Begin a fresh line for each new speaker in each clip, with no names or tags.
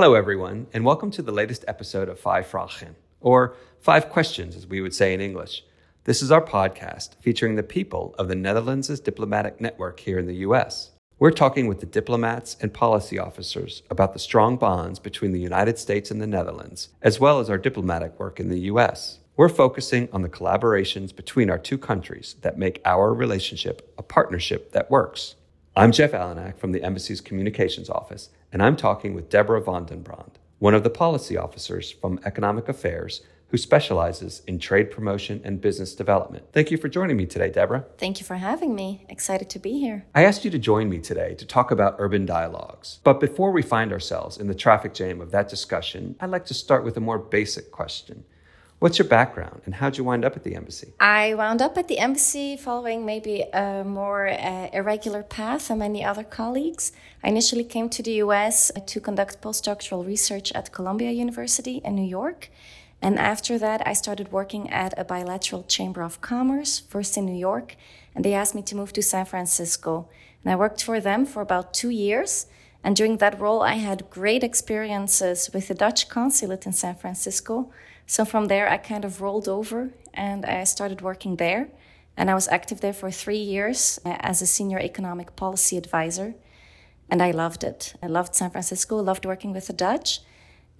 Hello, everyone, and welcome to the latest episode of Vijf Vragen, or Five Questions, as we would say in English. This is our podcast featuring the people of the Netherlands' diplomatic network here in the U.S. We're talking with the diplomats and policy officers about the strong bonds between the United States and the Netherlands, as well as our diplomatic work in the U.S. We're focusing on the collaborations between our two countries that make our relationship a partnership that works. I'm Jeff Allenack from the Embassy's Communications Office, and I'm talking with Deborah van den Brande, one of the policy officers from Economic Affairs who specializes in trade promotion and business development. Thank you for joining me today, Deborah.
Thank you for having me. Excited to be here.
I asked you to join me today to talk about urban dialogues. But before we find ourselves in the traffic jam of that discussion, I'd like to start with a more basic question. What's your background and how'd you wind up at the embassy?
I wound up at the embassy following maybe a more uh, irregular path than many other colleagues. I initially came to the US to conduct postdoctoral research at Columbia University in New York. And after that, I started working at a bilateral chamber of commerce, first in New York, and they asked me to move to San Francisco. And I worked for them for about two years. And during that role, I had great experiences with the Dutch consulate in San Francisco. So from there, I kind of rolled over and I started working there. And I was active there for three years uh, as a senior economic policy advisor. And I loved it. I loved San Francisco, loved working with the Dutch.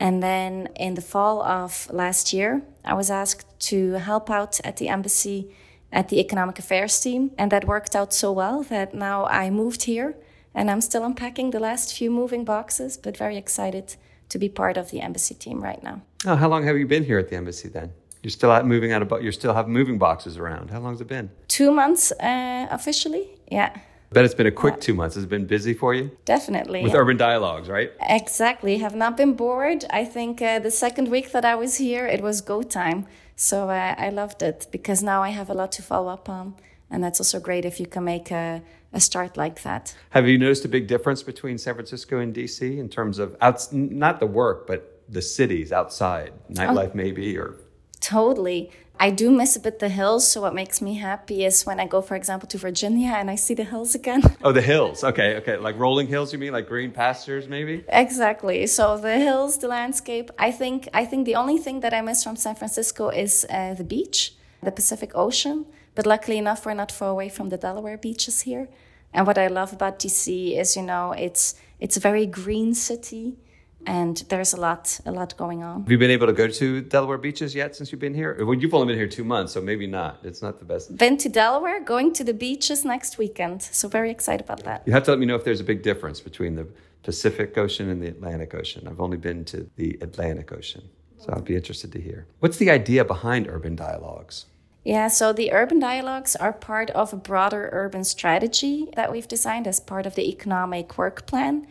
And then in the fall of last year, I was asked to help out at the embassy at the economic affairs team. And that worked out so well that now I moved here and I'm still unpacking the last few moving boxes, but very excited to be part of the embassy team right now.
Oh, how long have you been here at the embassy then? You're still out moving out of, you're still have moving boxes around. How long has it been?
Two months uh, officially. Yeah.
Bet it's been a quick yeah. two months. Has it been busy for you?
Definitely.
With yeah. urban dialogues, right?
Exactly. Have not been bored. I think uh, the second week that I was here, it was go time. So uh, I loved it because now I have a lot to follow up on. And that's also great if you can make a, a start like that.
Have you noticed a big difference between San Francisco and DC in terms of outs- not the work, but the cities outside, nightlife oh, maybe, or?
Totally. I do miss a bit the hills. So what makes me happy is when I go, for example, to Virginia and I see the hills again.
Oh, the hills. Okay, okay. Like rolling hills, you mean like green pastures, maybe?
Exactly. So the hills, the landscape. I think I think the only thing that I miss from San Francisco is uh, the beach, the Pacific Ocean. But luckily enough, we're not far away from the Delaware beaches here. And what I love about DC is, you know, it's it's a very green city and there's a lot a lot going on.
Have you been able to go to Delaware beaches yet since you've been here? Well, you've only been here two months, so maybe not. It's not the best.
Been to Delaware, going to the beaches next weekend. So very excited about that.
You have to let me know if there's a big difference between the Pacific Ocean and the Atlantic Ocean. I've only been to the Atlantic Ocean, so I'd be interested to hear. What's the idea behind urban dialogues?
Yeah, so the urban dialogues are part of a broader urban strategy that we've designed as part of the economic work plan.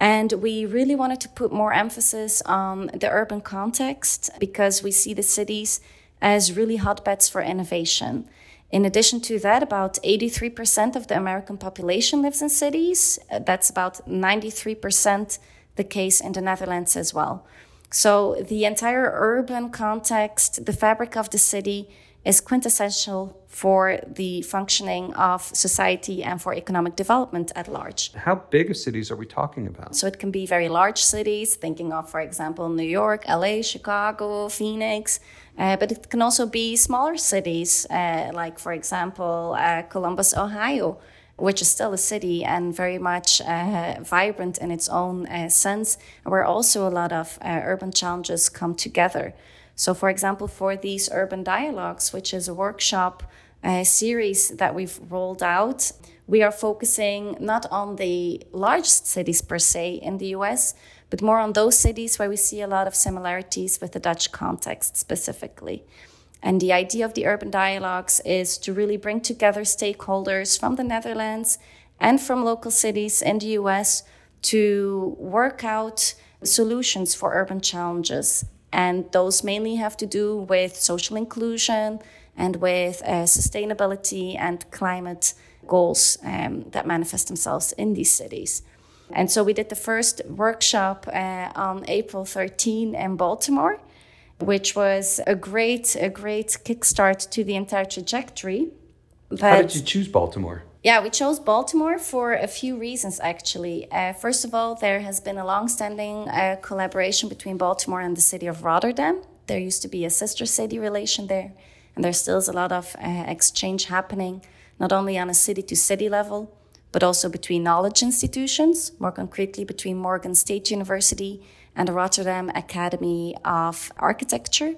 And we really wanted to put more emphasis on the urban context because we see the cities as really hotbeds for innovation. In addition to that, about 83% of the American population lives in cities. That's about 93% the case in the Netherlands as well. So the entire urban context, the fabric of the city, is quintessential for the functioning of society and for economic development at large.
How big of cities are we talking about?
So it can be very large cities, thinking of, for example, New York, LA, Chicago, Phoenix, uh, but it can also be smaller cities, uh, like, for example, uh, Columbus, Ohio. Which is still a city and very much uh, vibrant in its own uh, sense, where also a lot of uh, urban challenges come together. So, for example, for these urban dialogues, which is a workshop uh, series that we've rolled out, we are focusing not on the largest cities per se in the US, but more on those cities where we see a lot of similarities with the Dutch context specifically. And the idea of the urban dialogues is to really bring together stakeholders from the Netherlands and from local cities in the US to work out solutions for urban challenges and those mainly have to do with social inclusion and with uh, sustainability and climate goals um, that manifest themselves in these cities. And so we did the first workshop uh, on April 13 in Baltimore, which was a great, a great kickstart to the entire trajectory.
But How did you choose Baltimore?
Yeah, we chose Baltimore for a few reasons, actually. Uh, first of all, there has been a long-standing uh, collaboration between Baltimore and the city of Rotterdam. There used to be a sister city relation there, and there still is a lot of uh, exchange happening, not only on a city-to-city level, but also between knowledge institutions, more concretely between Morgan State University and the Rotterdam Academy of Architecture.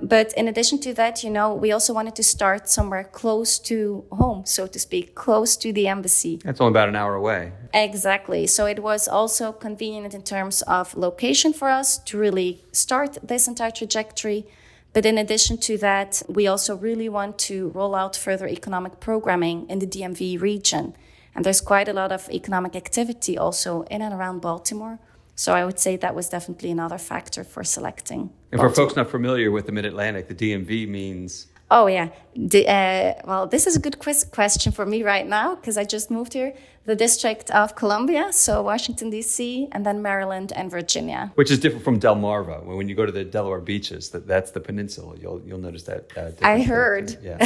But in addition to that, you know, we also wanted to start somewhere close to home, so to speak, close to the embassy.
That's only about an hour away.
Exactly. So it was also convenient in terms of location for us to really start this entire trajectory. But in addition to that, we also really want to roll out further economic programming in the DMV region. And there's quite a lot of economic activity also in and around Baltimore. So I would say that was definitely another factor for selecting.
And for folks not familiar with the Mid Atlantic, the DMV means
Oh yeah. The, uh, well, this is a good quiz- question for me right now because I just moved here. The District of Columbia, so Washington D.C., and then Maryland and Virginia.
Which is different from Delmarva. When you go to the Delaware beaches, that, that's the peninsula. You'll you'll notice that. Uh,
I heard.
Yeah.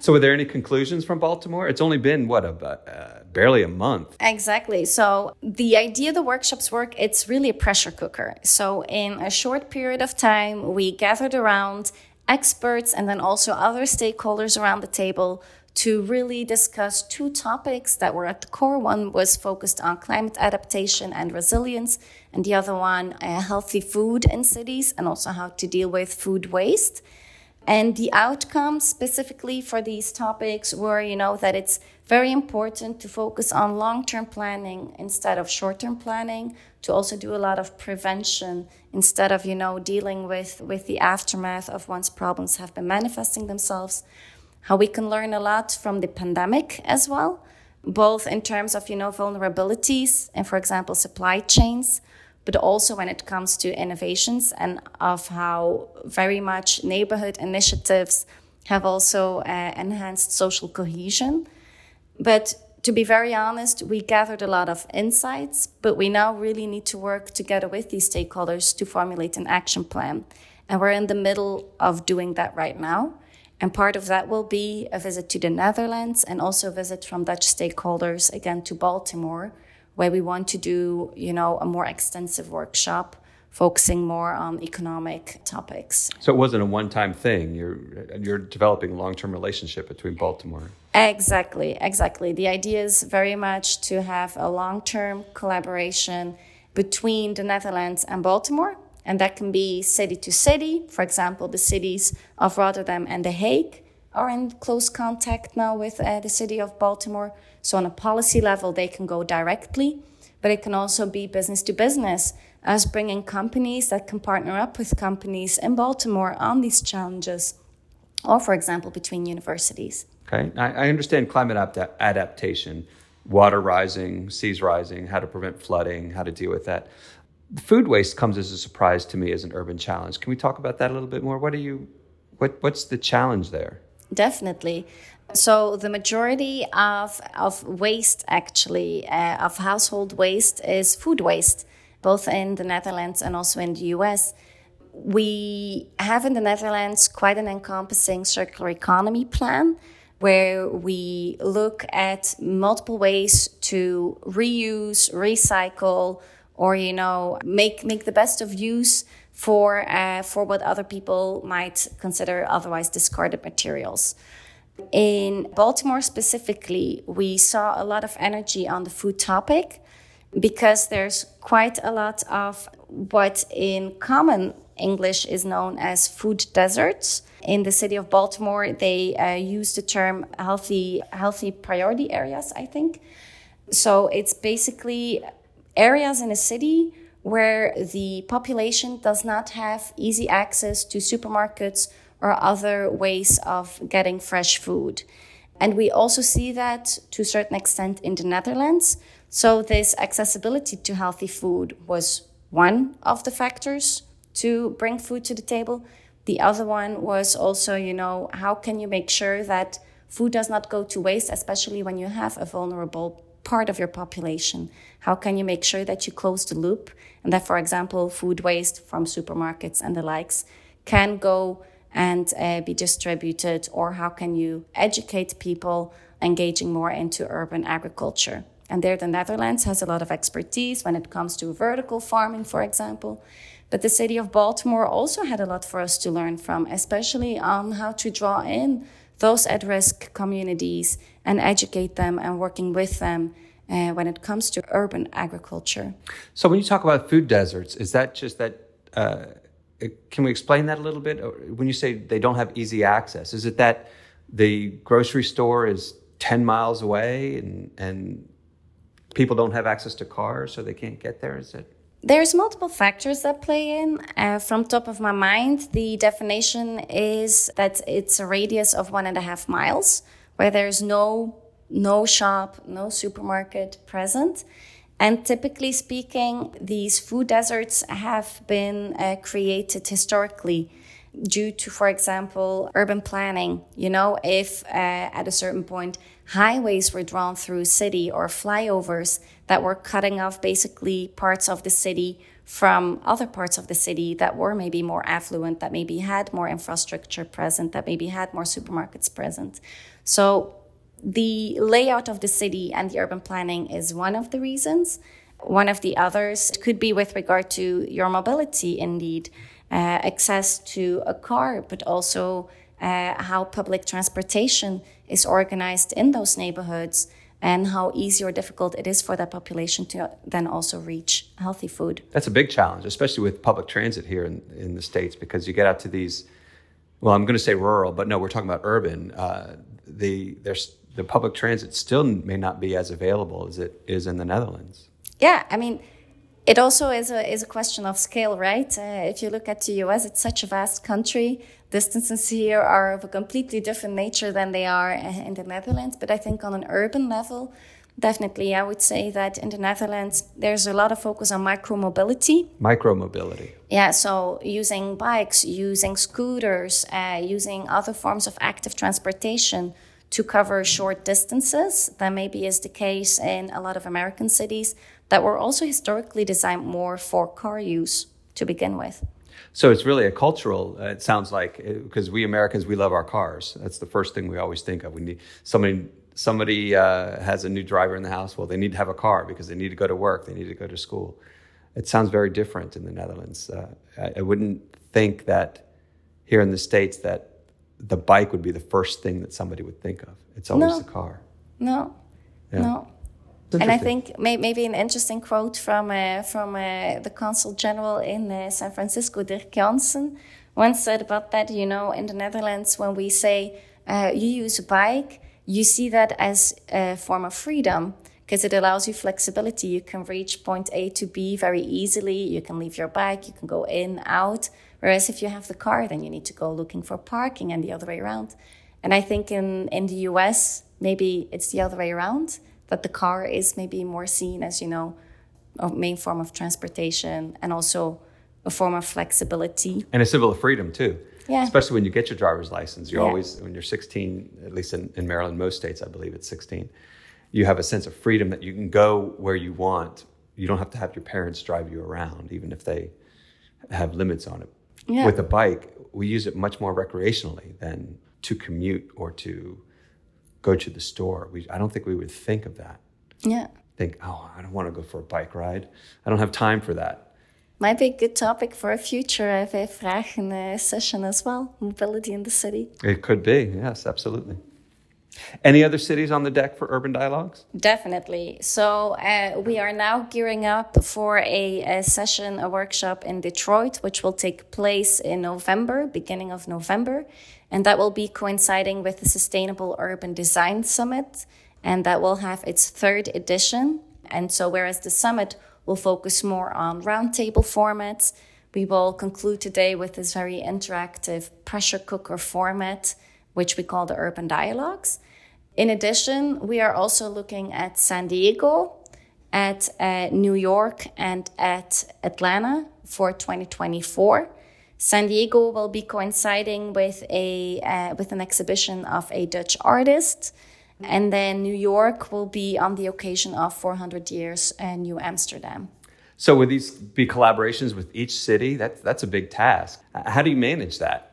so, were there any conclusions from Baltimore? It's only been what about uh, barely a month.
Exactly. So the idea the workshops work, it's really a pressure cooker. So in a short period of time, we gathered around experts and then also other stakeholders around the table to really discuss two topics that were at the core. One was focused on climate adaptation and resilience, and the other one, uh, healthy food in cities and also how to deal with food waste. And the outcomes specifically for these topics were, you know, that it's very important to focus on long term planning instead of short term planning, to also do a lot of prevention instead of, you know, dealing with, with the aftermath of once problems have been manifesting themselves. How we can learn a lot from the pandemic as well, both in terms of, you know, vulnerabilities and, for example, supply chains but also when it comes to innovations and of how very much neighborhood initiatives have also uh, enhanced social cohesion. But to be very honest, we gathered a lot of insights, but we now really need to work together with these stakeholders to formulate an action plan. And we're in the middle of doing that right now. And part of that will be a visit to the Netherlands and also a visit from Dutch stakeholders again to Baltimore where we want to do, you know, a more extensive workshop focusing more on economic topics.
So it wasn't a one-time thing. You're you're developing a long-term relationship between Baltimore.
Exactly, exactly. The idea is very much to have a long-term collaboration between the Netherlands and Baltimore, and that can be city to city. For example, the cities of Rotterdam and The Hague are in close contact now with uh, the city of Baltimore. So, on a policy level, they can go directly, but it can also be business to business, as bringing companies that can partner up with companies in Baltimore on these challenges, or, for example, between universities.
Okay, I, I understand climate adaptation, water rising, seas rising, how to prevent flooding, how to deal with that. Food waste comes as a surprise to me as an urban challenge. Can we talk about that a little bit more? What are you, what, what's the challenge there?
Definitely. So the majority of of waste, actually, uh, of household waste, is food waste, both in the Netherlands and also in the U.S. We have in the Netherlands quite an encompassing circular economy plan where we look at multiple ways to reuse, recycle, or you know make make the best of use for uh, for what other people might consider otherwise discarded materials. In Baltimore specifically, we saw a lot of energy on the food topic because there's quite a lot of what in common English is known as food deserts. In the city of Baltimore, they uh, use the term healthy healthy priority areas, I think. So it's basically areas in a city where the population does not have easy access to supermarkets or other ways of getting fresh food. And we also see that to a certain extent in the Netherlands. So, this accessibility to healthy food was one of the factors to bring food to the table. The other one was also, you know, how can you make sure that food does not go to waste, especially when you have a vulnerable part of your population? How can you make sure that you close the loop and that, for example, food waste from supermarkets and the likes can go and uh, be distributed? Or how can you educate people engaging more into urban agriculture? And there, the Netherlands has a lot of expertise when it comes to vertical farming, for example. But the city of Baltimore also had a lot for us to learn from, especially on how to draw in those at risk communities and educate them and working with them uh, when it comes to urban agriculture.
So, when you talk about food deserts, is that just that? Uh, can we explain that a little bit? When you say they don't have easy access, is it that the grocery store is 10 miles away and, and people don't have access to cars, so they can't get there? Is it?
There's multiple factors that play in. Uh, from top of my mind, the definition is that it's a radius of one and a half miles where there's no no shop, no supermarket present. And typically speaking, these food deserts have been uh, created historically due to, for example, urban planning. You know, if uh, at a certain point highways were drawn through city or flyovers that were cutting off basically parts of the city from other parts of the city that were maybe more affluent, that maybe had more infrastructure present, that maybe had more supermarkets present. So the layout of the city and the urban planning is one of the reasons. One of the others could be with regard to your mobility, indeed uh, access to a car, but also uh, how public transportation is organized in those neighborhoods and how easy or difficult it is for that population to then also reach healthy food.
That's a big challenge, especially with public transit here in, in the States, because you get out to these, well, I'm going to say rural, but no, we're talking about urban. Uh, the, there's, the public transit still may not be as available as it is in the Netherlands.
Yeah, I mean, it also is a, is a question of scale, right? Uh, if you look at the US, it's such a vast country. Distances here are of a completely different nature than they are uh, in the Netherlands. But I think on an urban level, definitely, I would say that in the Netherlands, there's a lot of focus on micromobility.
Micromobility.
Yeah, so using bikes, using scooters, uh, using other forms of active transportation to cover short distances. That maybe is the case in a lot of American cities that were also historically designed more for car use to begin with.
So it's really a cultural. Uh, it sounds like because uh, we Americans we love our cars. That's the first thing we always think of. We need somebody. Somebody uh, has a new driver in the house. Well, they need to have a car because they need to go to work. They need to go to school. It sounds very different in the Netherlands. Uh, I, I wouldn't think that here in the states that the bike would be the first thing that somebody would think of. It's always
no.
the car.
No, yeah. no. And I think may, maybe an interesting quote from uh, from uh, the consul general in uh, San Francisco, Dirk Jansen, once said about that. You know, in the Netherlands, when we say uh, you use a bike, you see that as a form of freedom because it allows you flexibility. You can reach point A to B very easily. You can leave your bike. You can go in, out. Whereas if you have the car, then you need to go looking for parking and the other way around. And I think in in the US, maybe it's the other way around that the car is maybe more seen as, you know, a main form of transportation and also a form of flexibility.
And a symbol of freedom, too.
Yeah.
Especially when you get your driver's license. You're yeah. always, when you're 16, at least in, in Maryland, most states, I believe it's 16, you have a sense of freedom that you can go where you want. You don't have to have your parents drive you around, even if they have limits on it. Yeah. With a bike, we use it much more recreationally than to commute or to go to the store. We, I don't think we would think of that.
Yeah.
Think, oh, I don't want to go for a bike ride. I don't have time for that.
Might be a good topic for a future vragen session as well. Mobility in the city.
It could be, yes, absolutely. Any other cities on the deck for urban dialogues?
Definitely. So uh, we are now gearing up for a, a, session, a workshop in Detroit, which will take place in November, beginning of November. And that will be coinciding with the Sustainable Urban Design Summit. And that will have its third edition. And so, whereas the summit will focus more on roundtable formats, we will conclude today with this very interactive pressure cooker format, which we call the Urban Dialogues. In addition, we are also looking at San Diego, at uh, New York, and at Atlanta for 2024. San Diego will be coinciding with a uh, with an exhibition of a Dutch artist, and then New York will be on the occasion of 400 years in New Amsterdam.
So, would these be collaborations with each city? That's that's a big task. How do you manage that?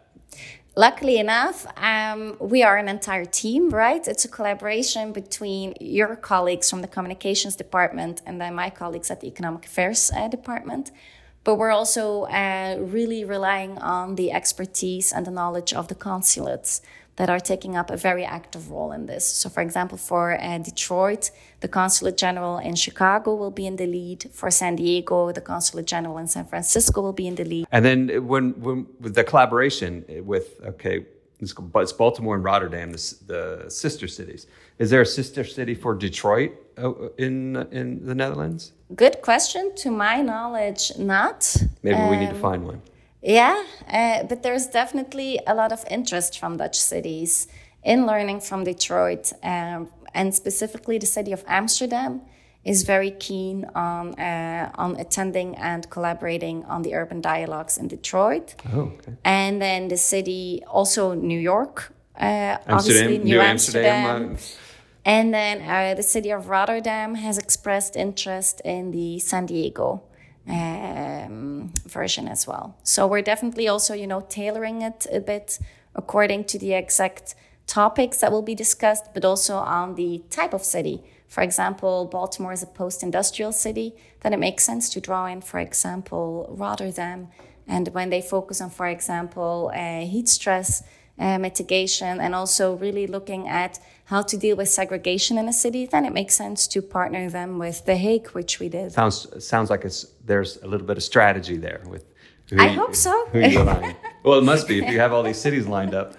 Luckily enough, um, we are an entire team, right? It's a collaboration between your colleagues from the communications department and then my colleagues at the economic affairs uh, department. But we're also uh, really relying on the expertise and the knowledge of the consulates that are taking up a very active role in this. So, for example, for uh, Detroit, the Consulate General in Chicago will be in the lead. For San Diego, the Consulate General in San Francisco will be in the lead.
And then when, when with the collaboration with, okay, it's Baltimore and Rotterdam, the, the sister cities. Is there a sister city for Detroit uh, in in the Netherlands?
Good question. To my knowledge, not.
Maybe um, we need to um, find one.
Yeah, uh, but there's definitely a lot of interest from Dutch cities in learning from Detroit, um, and specifically the city of Amsterdam is very keen on uh, on attending and collaborating on the urban dialogues in Detroit.
Oh, okay.
And then the city, also New York, uh,
obviously New, New Amsterdam. Amsterdam. Uh,
and then uh, the city of Rotterdam has expressed interest in the San Diego um, version as well. So we're definitely also, you know, tailoring it a bit according to the exact topics that will be discussed, but also on the type of city. For example, Baltimore is a post industrial city, then it makes sense to draw in, for example, Rotterdam. And when they focus on, for example, uh, heat stress uh, mitigation and also really looking at how to deal with segregation in a city, then it makes sense to partner them with The Hague, which we did.
Sounds sounds like it's, there's a little bit of strategy there with.
I hope so.
well, it must be if you have all these cities lined up.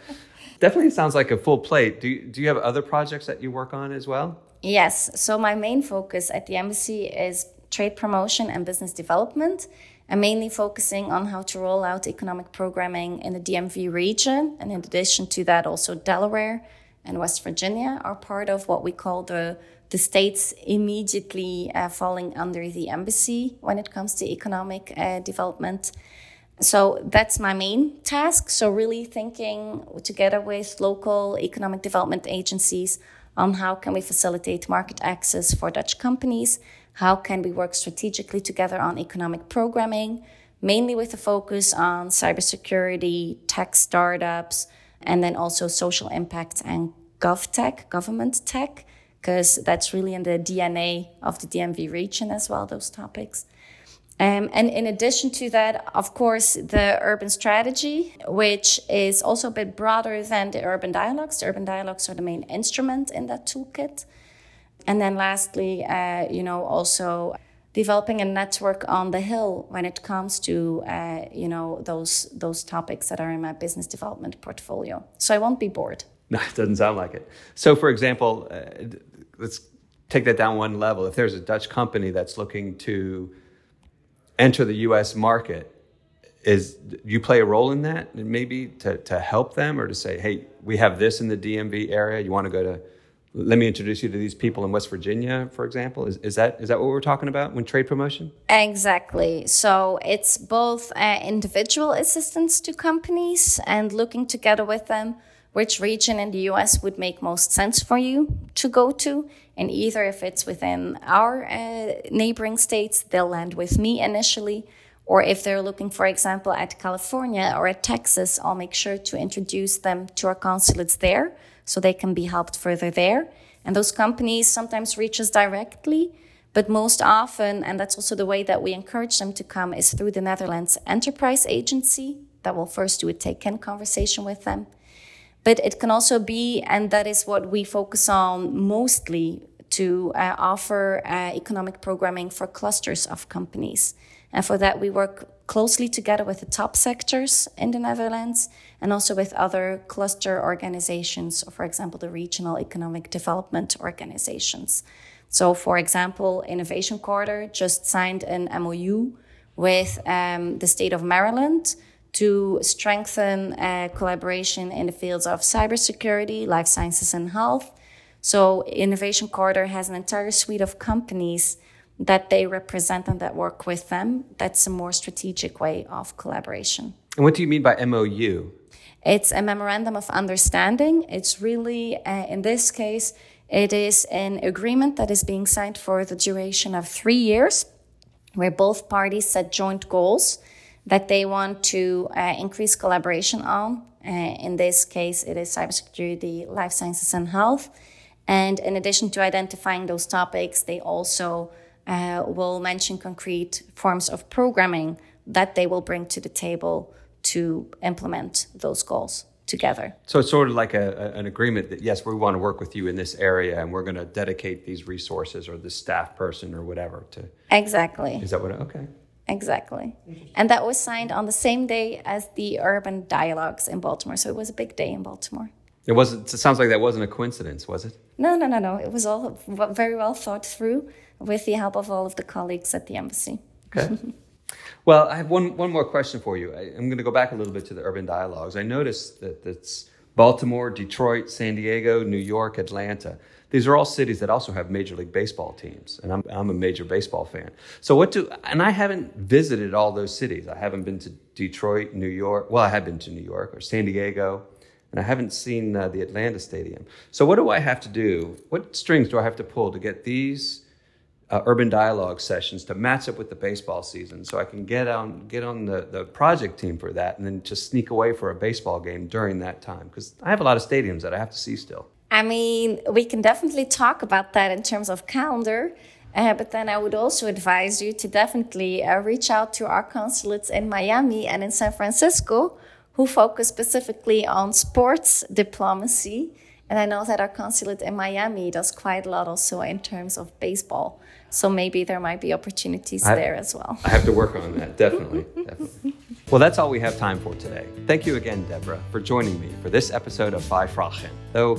Definitely sounds like a full plate. Do you, do you have other projects that you work on as well?
Yes. So my main focus at the embassy is trade promotion and business development. I'm mainly focusing on how to roll out economic programming in the DMV region. And in addition to that, also Delaware and West Virginia are part of what we call the, the states immediately uh, falling under the embassy when it comes to economic uh, development. So that's my main task. So, really thinking together with local economic development agencies on how can we facilitate market access for Dutch companies how can we work strategically together on economic programming, mainly with a focus on cybersecurity, tech startups, and then also social impact and gov tech, government tech, because that's really in the DNA of the DMV region as well, those topics. Um, and in addition to that, of course, the urban strategy, which is also a bit broader than the urban dialogues. The urban dialogues are the main instrument in that toolkit. And then lastly, uh, you know, also developing a network on the hill when it comes to uh, you know those those topics that are in my business development portfolio. So I won't be bored.
No, it doesn't sound like it. So, for example, uh, let's take that down one level. If there's a Dutch company that's looking to enter the U.S. market, is you play a role in that, maybe to to help them or to say, hey, we have this in the DMV area. You want to go to let me introduce you to these people in West Virginia, for example. Is, is that is that what we're talking about when trade promotion?
Exactly. So it's both uh, individual assistance to companies and looking together with them which region in the US would make most sense for you to go to. And either if it's within our uh, neighboring states, they'll land with me initially. Or if they're looking, for example, at California or at Texas, I'll make sure to introduce them to our consulates there so they can be helped further there. And those companies sometimes reach us directly, but most often, and that's also the way that we encourage them to come, is through the Netherlands Enterprise Agency that will first do a take in conversation with them. But it can also be, and that is what we focus on mostly, to uh, offer uh, economic programming for clusters of companies. And for that, we work closely together with the top sectors in the Netherlands and also with other cluster organizations, for example, the regional economic development organizations. So, for example, Innovation Quarter just signed an MOU with um, the state of Maryland to strengthen uh, collaboration in the fields of cybersecurity, life sciences, and health. So, Innovation Quarter has an entire suite of companies that they represent and that work with them. That's a more strategic way of collaboration.
And what do you mean by MOU?
It's a memorandum of understanding. It's really, uh, in this case, it is an agreement that is being signed for the duration of three years, where both parties set joint goals that they want to uh, increase collaboration on. Uh, in this case, it is cybersecurity, life sciences, and health. And in addition to identifying those topics, they also uh, will mention concrete forms of programming that they will bring to the table to implement those goals together.
So it's sort of like a, an agreement that yes, we want to work with you in this area, and we're going to dedicate these resources or this staff person or whatever to.
Exactly.
Is that what? Okay.
Exactly. And that was signed on the same day as the Urban Dialogues in Baltimore. So it was a big day in Baltimore.
It wasn't. It sounds like that wasn't a coincidence, was it?
No, no, no, no. It was all very well thought through with the help of all of the colleagues at the embassy.
Okay. well, I have one one more question for you. I, am going to go back a little bit to the urban dialogues. I noticed that it's Baltimore, Detroit, San Diego, New York, Atlanta. These are all cities that also have Major League Baseball teams, and I'm, I'm a major baseball fan. So what do and I haven't visited all those cities. I haven't been to Detroit, New York. Well, I have been to New York or San Diego and I haven't seen uh, the Atlanta Stadium. So, what do I have to do? What strings do I have to pull to get these uh, urban dialogue sessions to match up with the baseball season, so I can get on get on the, the project team for that, and then just sneak away for a baseball game during that time? Because I have a lot of stadiums that I have to see still.
I mean, we can definitely talk about that in terms of calendar. Uh, but then I would also advise you to definitely uh, reach out to our consulates in Miami and in San Francisco who focus specifically on sports diplomacy. And I know that our consulate in Miami does quite a lot also in terms of baseball. So maybe there might be opportunities I, there as well.
I have to work on that, definitely. definitely. Well, that's all we have time for today. Thank you again, Deborah, for joining me for this episode of Vijf Vragen. Though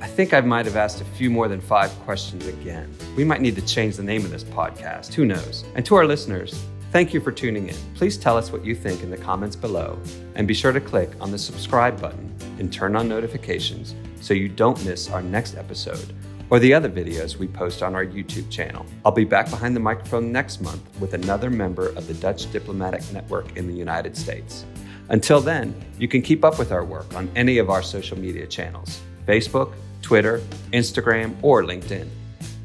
I think I might have asked a few more than five questions again. We might need to change the name of this podcast. Who knows? And to our listeners, Thank you for tuning in. Please tell us what you think in the comments below, and be sure to click on the subscribe button and turn on notifications so you don't miss our next episode or the other videos we post on our YouTube channel. I'll be back behind the microphone next month with another member of the Dutch Diplomatic Network in the United States. Until then, you can keep up with our work on any of our social media channels Facebook, Twitter, Instagram, or LinkedIn.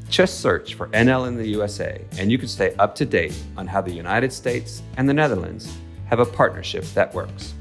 Just search for NL in the USA, and you can stay up to date on how the United States and the Netherlands have a partnership that works.